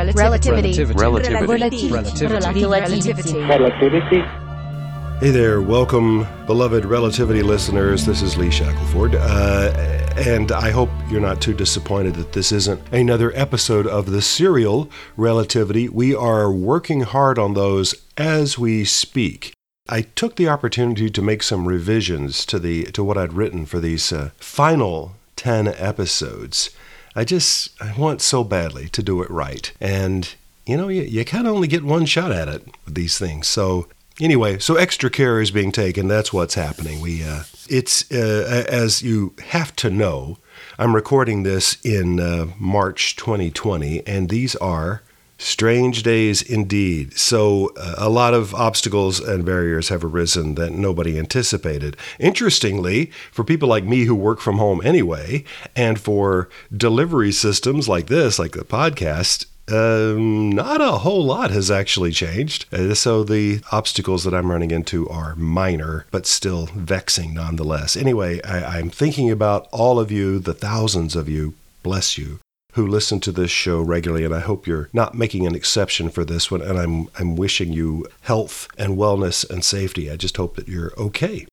Relativity. Relativity. Relativity. Relativity. Relativity. Hey there, welcome, beloved Relativity listeners. This is Lee Shackelford, uh, and I hope you're not too disappointed that this isn't another episode of the serial Relativity. We are working hard on those as we speak. I took the opportunity to make some revisions to the to what I'd written for these uh, final ten episodes. I just I want so badly to do it right, and you know you, you kind of only get one shot at it with these things. So anyway, so extra care is being taken. That's what's happening. We uh, it's uh, as you have to know. I'm recording this in uh, March 2020, and these are strange days indeed. So uh, a lot of obstacles and barriers have arisen that nobody anticipated. Interestingly, for people like me who work from home anyway, and for delivery systems like this, like the podcast, um, not a whole lot has actually changed. Uh, so the obstacles that I'm running into are minor, but still vexing nonetheless. Anyway, I, I'm thinking about all of you, the thousands of you, bless you, who listen to this show regularly, and I hope you're not making an exception for this one. And I'm I'm wishing you health and wellness and safety. I just hope that you're okay.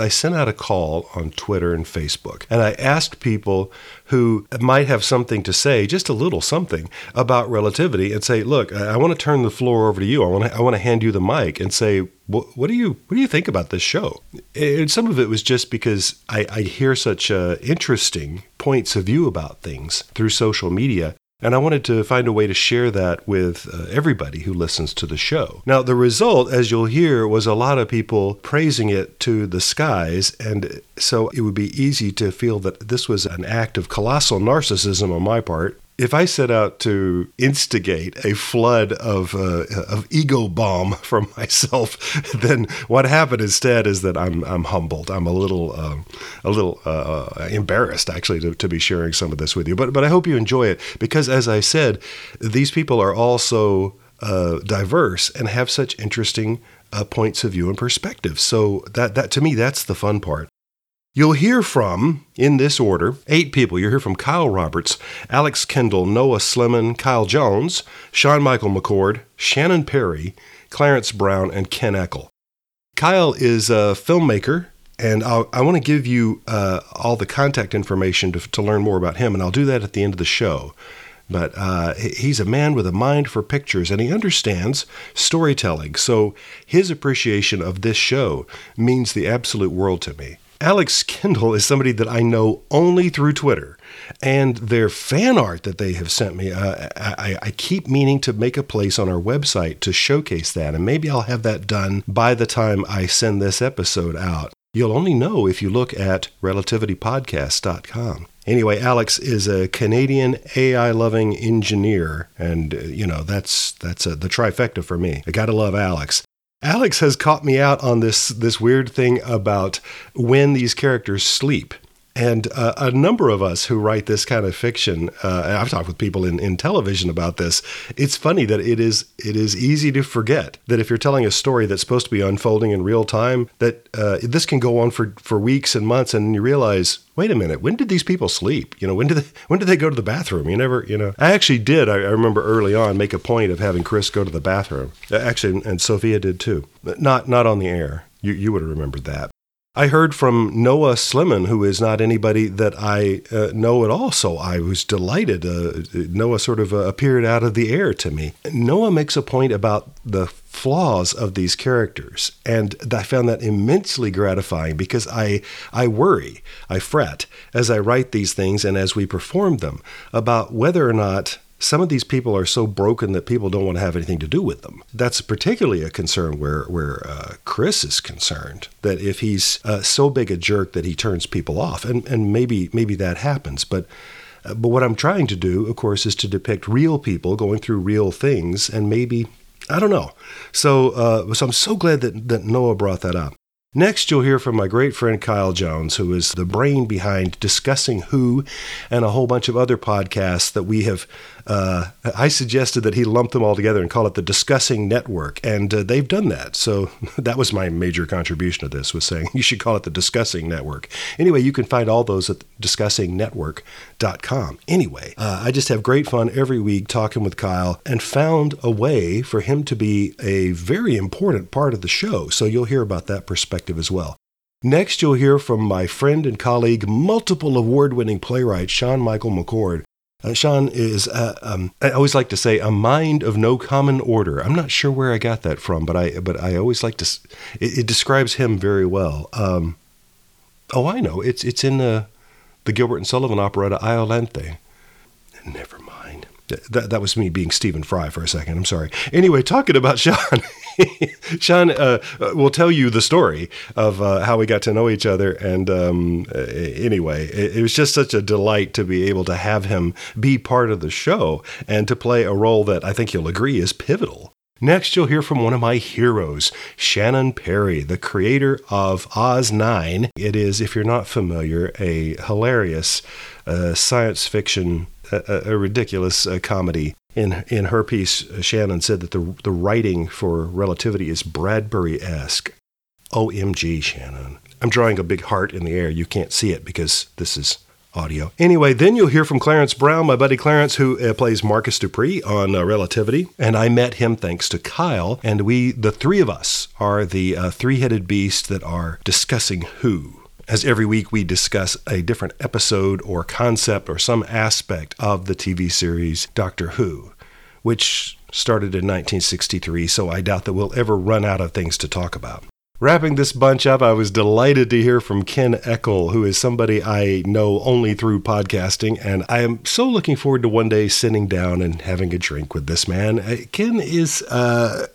I sent out a call on Twitter and Facebook, and I asked people who might have something to say, just a little something about relativity, and say, "Look, I want to turn the floor over to you. I want to, I want to hand you the mic and say, what, what do you, what do you think about this show?" And some of it was just because I, I hear such uh, interesting points of view about things through social media and I wanted to find a way to share that with uh, everybody who listens to the show. Now, the result, as you'll hear, was a lot of people praising it to the skies. And so it would be easy to feel that this was an act of colossal narcissism on my part if I set out to instigate a flood of uh, of ego bomb from myself, then what happened instead is that I'm I'm humbled. I'm a little um, a little uh, embarrassed actually to, to be sharing some of this with you. But but I hope you enjoy it because as I said, these people are also uh, diverse and have such interesting uh, points of view and perspectives. So that that to me that's the fun part. You'll hear from, in this order, eight people. You'll hear from Kyle Roberts, Alex Kendall, Noah Slemon, Kyle Jones, Sean Michael McCord, Shannon Perry, Clarence Brown, and Ken Eckel. Kyle is a filmmaker, and I'll, i want to give you uh, all the contact information to, to, learn more about him, and I'll do that at the end of the show. But uh, he's a man with a mind for pictures, and he understands storytelling. So his appreciation of this show means the absolute world to me. Alex Kendall is somebody that I know only through Twitter, and their fan art that they have sent me, uh, I, I, keep meaning to make a place on our website to showcase that, and maybe I'll have that done by the time I send this episode out. You'll only know if you look at relativitypodcast.com. Anyway, Alex is a Canadian AI loving engineer, and uh, you know that's that's a, the trifecta for me. I gotta love Alex. Alex has caught me out on this this weird thing about when these characters sleep. And uh, a number of us who write this kind of fiction, uh, I've talked with people in, in television about this. It's funny that it is it is easy to forget that if you're telling a story that's supposed to be unfolding in real time, that uh, this can go on for, for weeks and months, and you realize, wait a minute, when did these people sleep? You know, when did they when did they go to the bathroom? You never, you know. I actually did. I, I remember early on make a point of having Chris go to the bathroom. Actually, and Sophia did too, not not on the air. You you would have remembered that. I heard from Noah Slemon, who is not anybody that I uh, know at all. So I was delighted. Uh, Noah sort of uh, appeared out of the air to me. Noah makes a point about the flaws of these characters, and I found that immensely gratifying because I I worry, I fret as I write these things and as we perform them about whether or not some of these people are so broken that people don't want to have anything to do with them. That's particularly a concern where where uh, Chris is concerned that if he's uh, so big a jerk that he turns people off, and and maybe maybe that happens, but. Uh, but what I'm trying to do, of course, is to depict real people going through real things, and maybe I don't know. So, uh, so I'm so glad that that Noah brought that up. Next, you'll hear from my great friend Kyle Jones, who is the brain behind Discussing Who and a whole bunch of other podcasts that we have. Uh, I suggested that he lump them all together and call it the Discussing Network, and uh, they've done that. So that was my major contribution to this, was saying you should call it the Discussing Network. Anyway, you can find all those at discussingnetwork.com. Anyway, uh, I just have great fun every week talking with Kyle and found a way for him to be a very important part of the show. So you'll hear about that perspective as well. Next, you'll hear from my friend and colleague, multiple award winning playwright Sean Michael McCord. Uh, Sean is, uh, um, I always like to say, a mind of no common order. I'm not sure where I got that from, but I, but I always like to. It, it describes him very well. Um, oh, I know. It's it's in the the Gilbert and Sullivan operetta Iolanthe. Never mind. That, that was me being Stephen Fry for a second. I'm sorry. Anyway, talking about Sean, Sean uh, will tell you the story of uh, how we got to know each other. And um, anyway, it, it, was just such a delight to be able to have him be part of the show and to play a role that I think you'll agree is pivotal. Next, you'll hear from one of my heroes, Shannon Perry, the creator of Oz 9. It is, if you're not familiar, a hilarious uh, science fiction a, a ridiculous uh, comedy. In in her piece, Shannon said that the the writing for Relativity is Bradbury esque. OMG, Shannon! I'm drawing a big heart in the air. You can't see it because this is audio. Anyway, then you'll hear from Clarence Brown, my buddy Clarence, who uh, plays Marcus Dupree on uh, Relativity. And I met him thanks to Kyle. And we, the three of us, are the uh, three headed beast that are discussing who as every week we discuss a different episode or concept or some aspect of the TV series Doctor Who, which started in 1963, so I doubt that we'll ever run out of things to talk about. Wrapping this bunch up, I was delighted to hear from Ken Eckel, who is somebody I know only through podcasting, and I am so looking forward to one day sitting down and having a drink with this man. Uh, Ken is uh,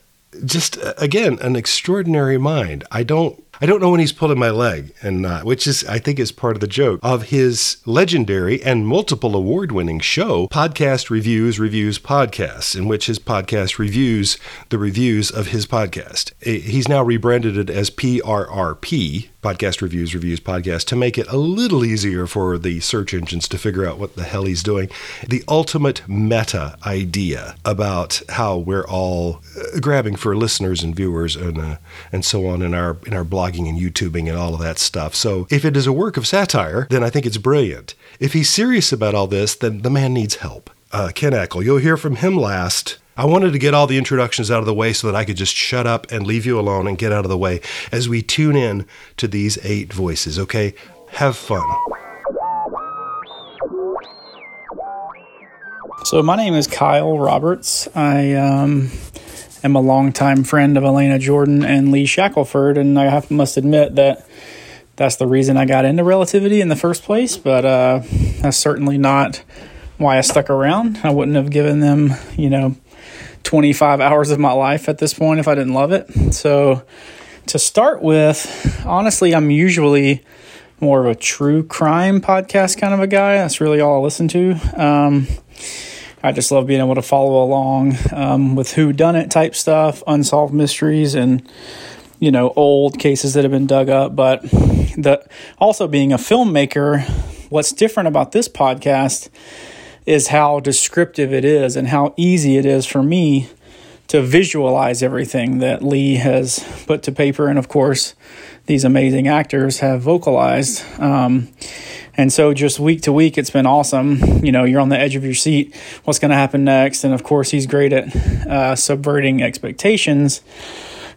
just, uh, again, an extraordinary mind. I don't I don't know when he's pulling my leg and not, which is, I think, is part of the joke of his legendary and multiple award winning show, Podcast Reviews Reviews Podcasts, in which his podcast reviews the reviews of his podcast. Eh, he's now rebranded it as PRRP, podcast reviews, reviews podcast, to make it a little easier for the search engines to figure out what the hell he's doing. The ultimate meta idea about how we're all uh, grabbing for listeners and viewers and uh, and so on in our in our blogging and YouTubing and all of that stuff. So if it is a work of satire, then I think it's brilliant. If he's serious about all this, then the man needs help. Uh, Ken Eckel, you'll hear from him last I wanted to get all the introductions out of the way so that I could just shut up and leave you alone and get out of the way as we tune in to these eight voices, okay? Have fun. So, my name is Kyle Roberts. I um, am a longtime friend of Elena Jordan and Lee Shackelford, and I have, must admit that that's the reason I got into relativity in the first place, but uh, that's certainly not why I stuck around. I wouldn't have given them, you know, 25 hours of my life at this point if I didn't love it. So, to start with, honestly, I'm usually more of a true crime podcast kind of a guy. That's really all I listen to. Um, I just love being able to follow along um, with who done it type stuff, unsolved mysteries, and you know old cases that have been dug up. But the also being a filmmaker, what's different about this podcast is how descriptive it is and how easy it is for me to visualize everything that Lee has put to paper. And of course, these amazing actors have vocalized. Um, and so just week to week, it's been awesome. You know, you're on the edge of your seat. What's going to happen next? And of course, he's great at uh, subverting expectations.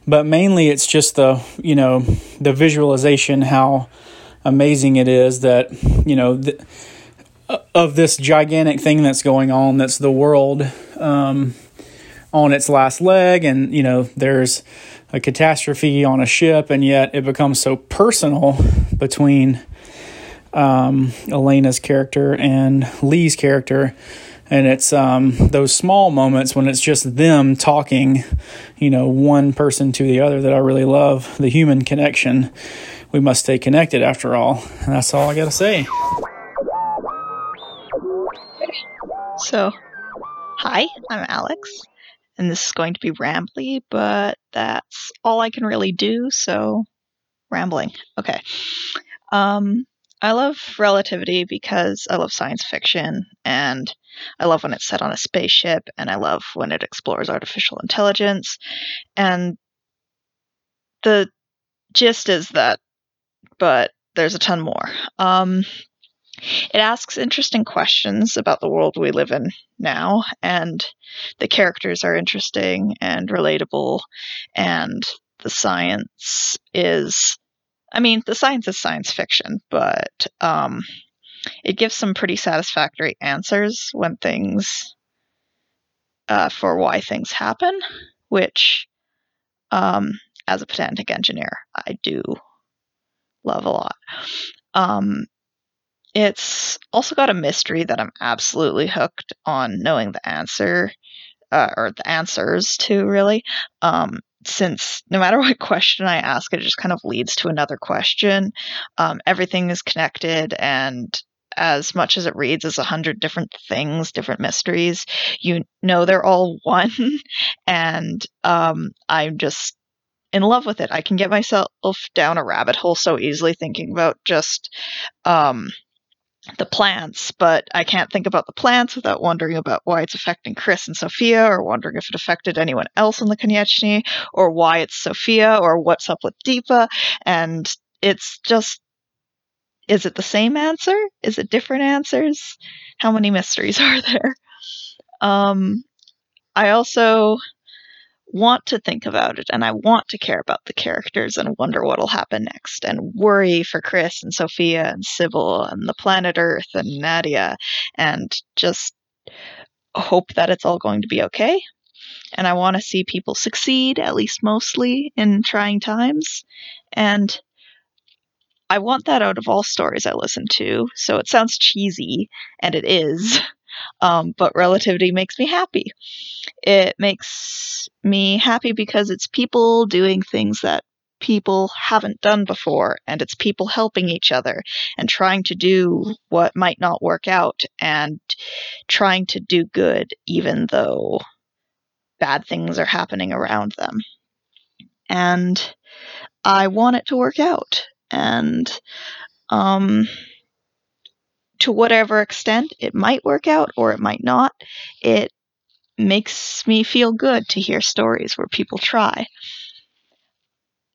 But mainly, it's just the, you know, the visualization, how amazing it is that, you know, th- of this gigantic thing that's going on that's the world um, on its last leg. And you know there's a catastrophe on a ship and yet it becomes so personal between um, elena's character and lee's character. And it's um, those small moments when it's just them talking you know one person to the other that i really love the human connection. We must stay connected after all. And that's all i gotta say So, hi, I'm Alex, and this is going to be rambly, but that's all I can really do, so rambling. Okay. Um, I love relativity because I love science fiction and I love when it's set on a spaceship and I love when it explores artificial intelligence. And the gist is that, but there's a ton more. Um, it asks interesting questions about the world we live in now, and the characters are interesting and relatable, and the science is I mean, the science is science fiction, but um, it gives some pretty satisfactory answers when things uh, for why things happen, which, um, as a pedantic engineer, I do love a lot. Um, it's also got a mystery that I'm absolutely hooked on knowing the answer, uh, or the answers to, really. Um, since no matter what question I ask, it just kind of leads to another question. Um, everything is connected, and as much as it reads as a hundred different things, different mysteries, you know they're all one, and um, I'm just in love with it. I can get myself down a rabbit hole so easily thinking about just um, the plants, but I can't think about the plants without wondering about why it's affecting Chris and Sophia, or wondering if it affected anyone else in the Konieczny, or why it's Sophia, or what's up with Deepa. And it's just is it the same answer? Is it different answers? How many mysteries are there? Um, I also want to think about it and I want to care about the characters and wonder what'll happen next and worry for Chris and Sophia and Sybil and the planet Earth and Nadia and just hope that it's all going to be okay. And I want to see people succeed, at least mostly, in trying times. And I want that out of all stories I listen to. So it sounds cheesy, and it is. Um, but relativity makes me happy. It makes me happy because it's people doing things that people haven't done before, and it's people helping each other and trying to do what might not work out and trying to do good even though bad things are happening around them. And I want it to work out. And um, to whatever extent it might work out or it might not, it makes me feel good to hear stories where people try.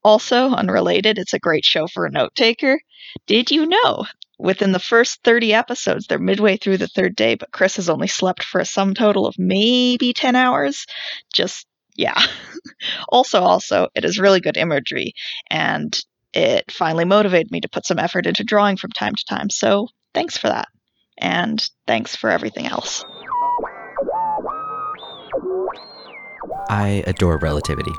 Also, unrelated, it's a great show for a note taker. Did you know? Within the first 30 episodes, they're midway through the third day, but Chris has only slept for a sum total of maybe 10 hours. Just, yeah. also, also, it is really good imagery, and it finally motivated me to put some effort into drawing from time to time. So, thanks for that. And thanks for everything else. I adore relativity.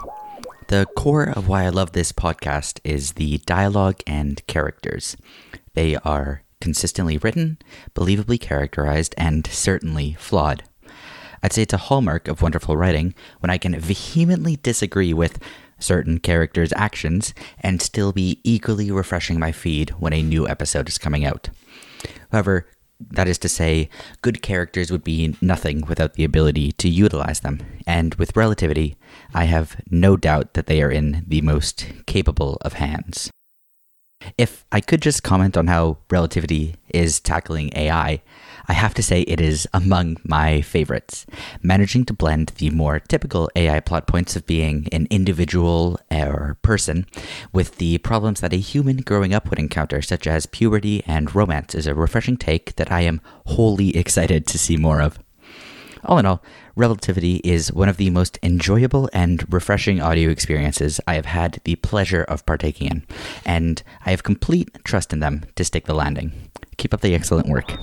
The core of why I love this podcast is the dialogue and characters. They are consistently written, believably characterized, and certainly flawed. I'd say it's a hallmark of wonderful writing when I can vehemently disagree with certain characters' actions and still be equally refreshing my feed when a new episode is coming out. However, that is to say, good characters would be nothing without the ability to utilize them. And with relativity, I have no doubt that they are in the most capable of hands. If I could just comment on how relativity is tackling AI, I have to say it is among my favorites, managing to blend the more typical AI plot points of being an individual or person with the problems that a human growing up would encounter, such as puberty and romance, is a refreshing take that I am wholly excited to see more of. All in all, Relativity is one of the most enjoyable and refreshing audio experiences I have had the pleasure of partaking in, and I have complete trust in them to stick the landing. Keep up the excellent work.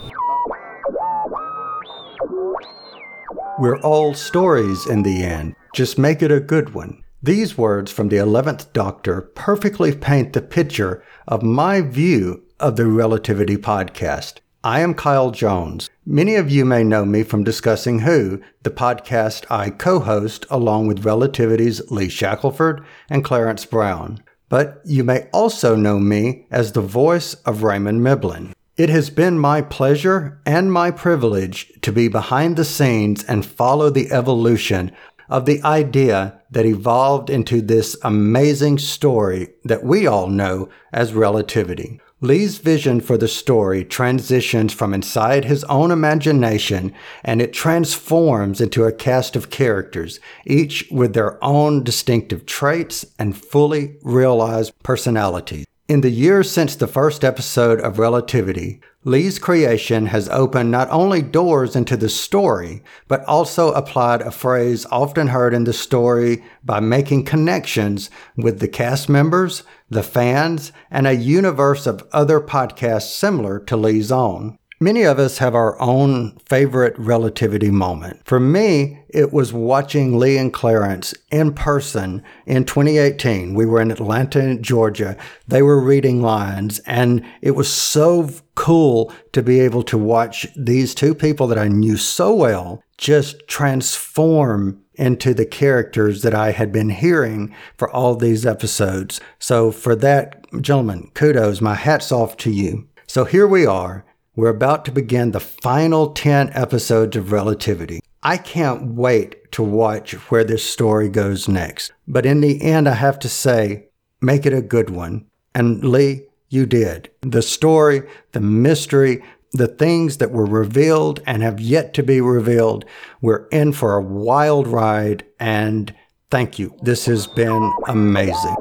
We're all stories in the end. Just make it a good one. These words from the 11th Doctor perfectly paint the picture of my view of the Relativity podcast. I am Kyle Jones. Many of you may know me from Discussing Who, the podcast I co host along with Relativity's Lee Shackelford and Clarence Brown. But you may also know me as the voice of Raymond Miblin. It has been my pleasure and my privilege to be behind the scenes and follow the evolution of the idea that evolved into this amazing story that we all know as relativity. Lee's vision for the story transitions from inside his own imagination and it transforms into a cast of characters, each with their own distinctive traits and fully realized personalities. In the years since the first episode of Relativity, Lee's creation has opened not only doors into the story, but also applied a phrase often heard in the story by making connections with the cast members, the fans, and a universe of other podcasts similar to Lee's own. Many of us have our own favorite relativity moment. For me, it was watching Lee and Clarence in person in 2018. We were in Atlanta, Georgia. They were reading lines, and it was so cool to be able to watch these two people that I knew so well just transform into the characters that I had been hearing for all these episodes. So, for that, gentlemen, kudos, my hat's off to you. So, here we are we're about to begin the final 10 episodes of Relativity. I can't wait to watch where this story goes next. But in the end, I have to say, make it a good one. And Lee, you did. The story, the mystery, the things that were revealed and have yet to be revealed. We're in for a wild ride, and thank you. This has been amazing.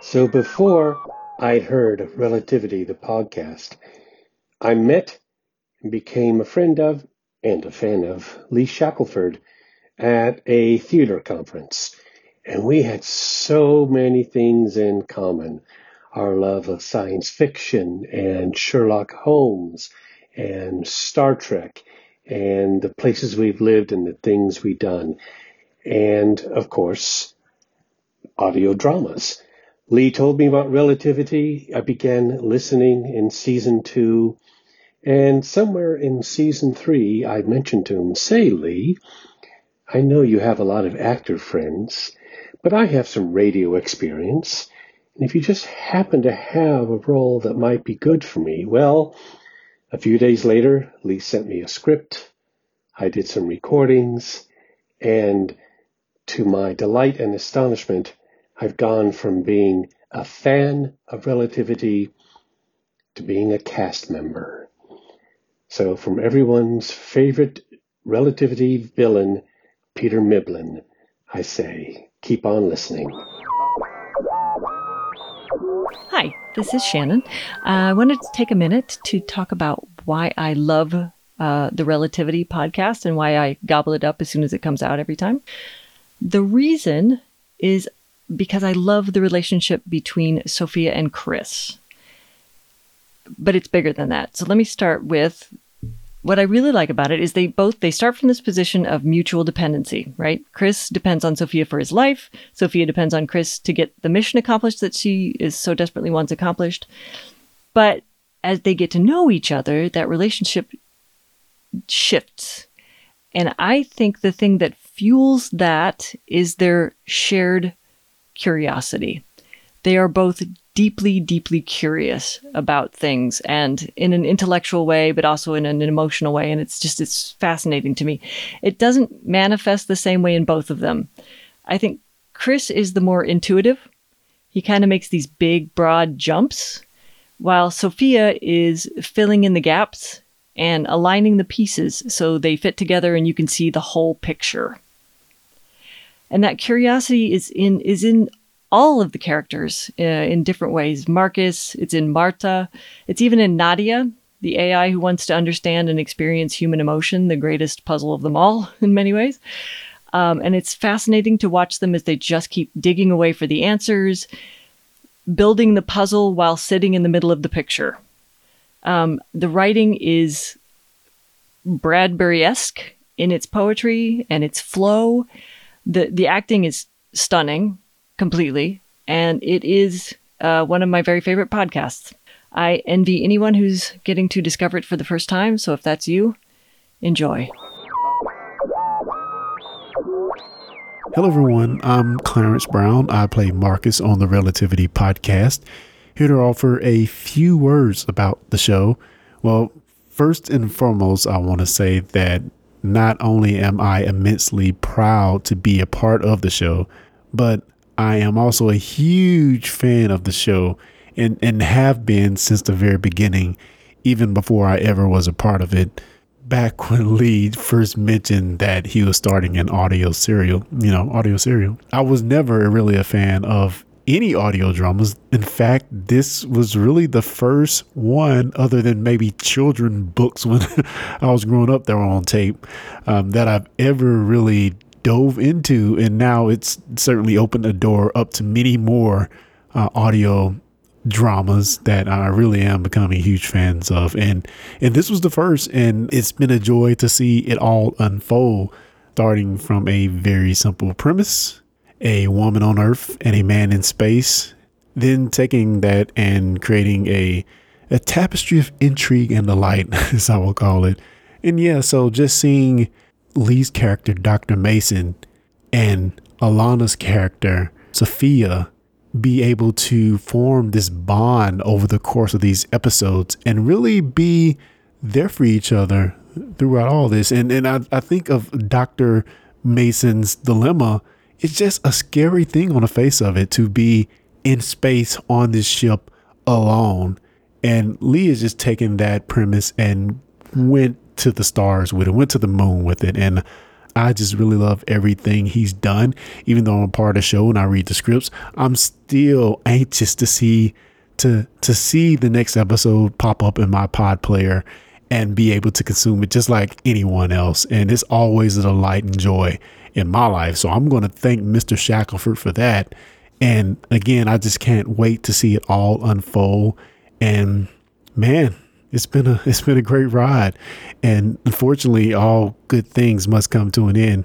So before I'd heard of Relativity, the podcast. I met and became a friend of and a fan of Lee Shackelford at a theater conference. And we had so many things in common. Our love of science fiction and Sherlock Holmes and Star Trek and the places we've lived and the things we've done. And of course, audio dramas. Lee told me about relativity. I began listening in season two. And somewhere in season three, I mentioned to him, say, Lee, I know you have a lot of actor friends, but I have some radio experience. And if you just happen to have a role that might be good for me, well, a few days later, Lee sent me a script. I did some recordings. And to my delight and astonishment, I've gone from being a fan of relativity to being a cast member. So from everyone's favorite relativity villain, Peter Miblin, I say, keep on listening. Hi, this is Shannon. Uh, I wanted to take a minute to talk about why I love uh, the Relativity podcast and why I gobble it up as soon as it comes out every time. The reason is because I love the relationship between Sophia and Chris. But it's bigger than that. So let me start with what I really like about it is they both they start from this position of mutual dependency, right? Chris depends on Sophia for his life. Sophia depends on Chris to get the mission accomplished that she is so desperately wants accomplished. But as they get to know each other, that relationship shifts. And I think the thing that fuels that is their shared curiosity. They are both deeply, deeply curious about things and in an intellectual way, but also in an emotional way. And it's just, it's fascinating to me. It doesn't manifest the same way in both of them. I think Chris is the more intuitive. He kind of makes these big, broad jumps, while Sophia is filling in the gaps and aligning the pieces so they fit together and you can see the whole picture and that curiosity is in is in all of the characters uh, in different ways. Marcus, it's in Marta, it's even in Nadia, the AI who wants to understand and experience human emotion, the greatest puzzle of them all in many ways. Um, and it's fascinating to watch them as they just keep digging away for the answers, building the puzzle while sitting in the middle of the picture. Um, the writing is Bradbury esque in its poetry and its flow the the acting is stunning completely, and it is uh, one of my very favorite podcasts. I envy anyone who's getting to discover it for the first time. So if that's you, enjoy. Hello, everyone. I'm Clarence Brown. I play Marcus on the Relativity podcast. Here to offer a few words about the show. Well, first and foremost, I want to say that not only am I immensely proud to be a part of the show, but I am also a huge fan of the show and, and have been since the very beginning, even before I ever was a part of it. Back when Lee first mentioned that he was starting an audio serial, you know, audio serial, I was never really a fan of any audio dramas. In fact, this was really the first one, other than maybe children books when I was growing up, that were on tape, um, that I've ever really dove into. And now it's certainly opened the door up to many more uh, audio dramas that I really am becoming huge fans of. And and this was the first, and it's been a joy to see it all unfold, starting from a very simple premise a woman on Earth and a man in space, then taking that and creating a a tapestry of intrigue and delight, as I will call it. And yeah, so just seeing Lee's character, Dr. Mason, and Alana's character, Sophia, be able to form this bond over the course of these episodes and really be there for each other throughout all this. And and I, I think of Dr. Mason's dilemma it's just a scary thing on the face of it to be in space on this ship alone. And Lee is just taking that premise and went to the stars with it, went to the moon with it. And I just really love everything he's done. Even though I'm a part of the show and I read the scripts, I'm still anxious to see to to see the next episode pop up in my pod player and be able to consume it just like anyone else. And it's always a delight and joy in my life. So I'm going to thank Mr. Shackelford for that. And again, I just can't wait to see it all unfold. And man, it's been a it's been a great ride. And unfortunately, all good things must come to an end.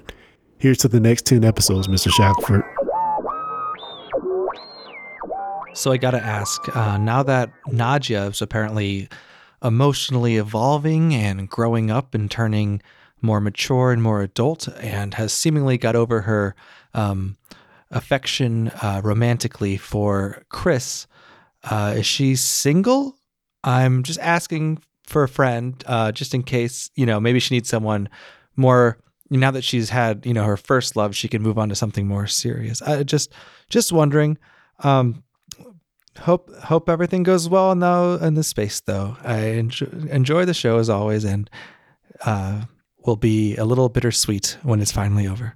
Here's to the next 10 episodes, Mr. Shackelford. So I got to ask, uh, now that Nadia is apparently emotionally evolving and growing up and turning more mature and more adult and has seemingly got over her um, affection uh, romantically for Chris. Uh, is she single? I'm just asking for a friend, uh, just in case, you know, maybe she needs someone more. Now that she's had, you know, her first love, she can move on to something more serious. I just, just wondering. Um, hope hope everything goes well in the in the space though. I enjoy, enjoy the show as always, and uh, will be a little bittersweet when it's finally over.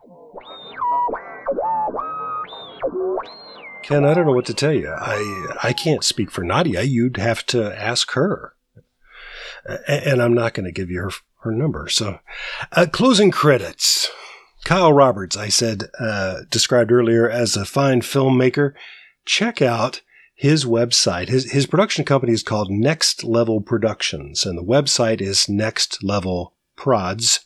Ken, I don't know what to tell you. I I can't speak for Nadia. You'd have to ask her, and I'm not going to give you her her number. So, uh, closing credits. Kyle Roberts, I said, uh, described earlier as a fine filmmaker. Check out his website. His his production company is called Next Level Productions, and the website is Next Level Prods,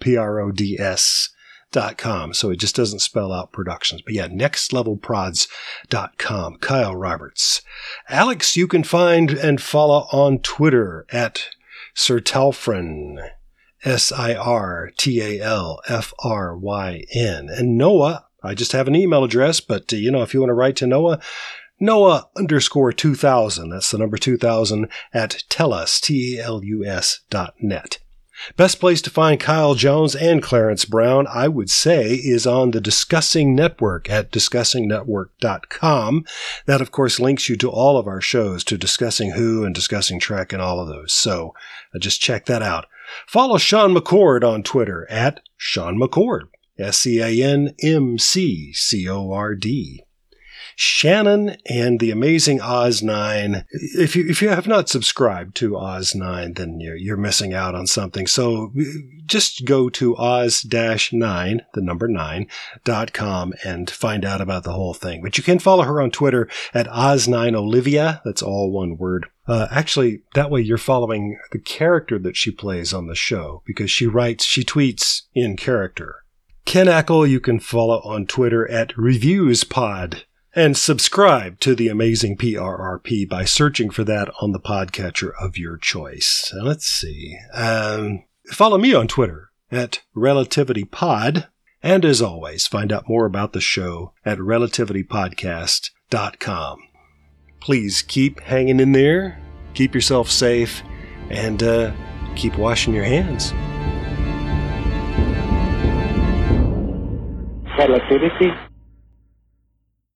P R O D S dot com. So it just doesn't spell out productions. But yeah, nextlevelprods.com. Kyle Roberts. Alex, you can find and follow on Twitter at Sir Talfryn. S I R T A L F R Y N. And Noah, I just have an email address, but uh, you know, if you want to write to Noah, Noah underscore 2000. That's the number 2000 at tellus, T-E-L-U-S dot net. Best place to find Kyle Jones and Clarence Brown, I would say, is on the Discussing Network at discussingnetwork.com. That, of course, links you to all of our shows, to Discussing Who and Discussing Trek and all of those. So uh, just check that out. Follow Sean McCord on Twitter at Sean McCord, S-C-A-N-M-C-C-O-R-D. Shannon and the amazing Oz 9. If you, if you have not subscribed to Oz 9, then you're, you're missing out on something. So just go to oz-9, the number 9.com and find out about the whole thing. But you can follow her on Twitter at Oz9Olivia. That's all one word. Uh, actually, that way you're following the character that she plays on the show because she writes, she tweets in character. Ken Eckel, you can follow on Twitter at ReviewsPod and subscribe to the amazing PRRP by searching for that on the podcatcher of your choice. Let's see. Um, follow me on Twitter at RelativityPod. And as always, find out more about the show at relativitypodcast.com. Please keep hanging in there, keep yourself safe, and uh, keep washing your hands. Relativity.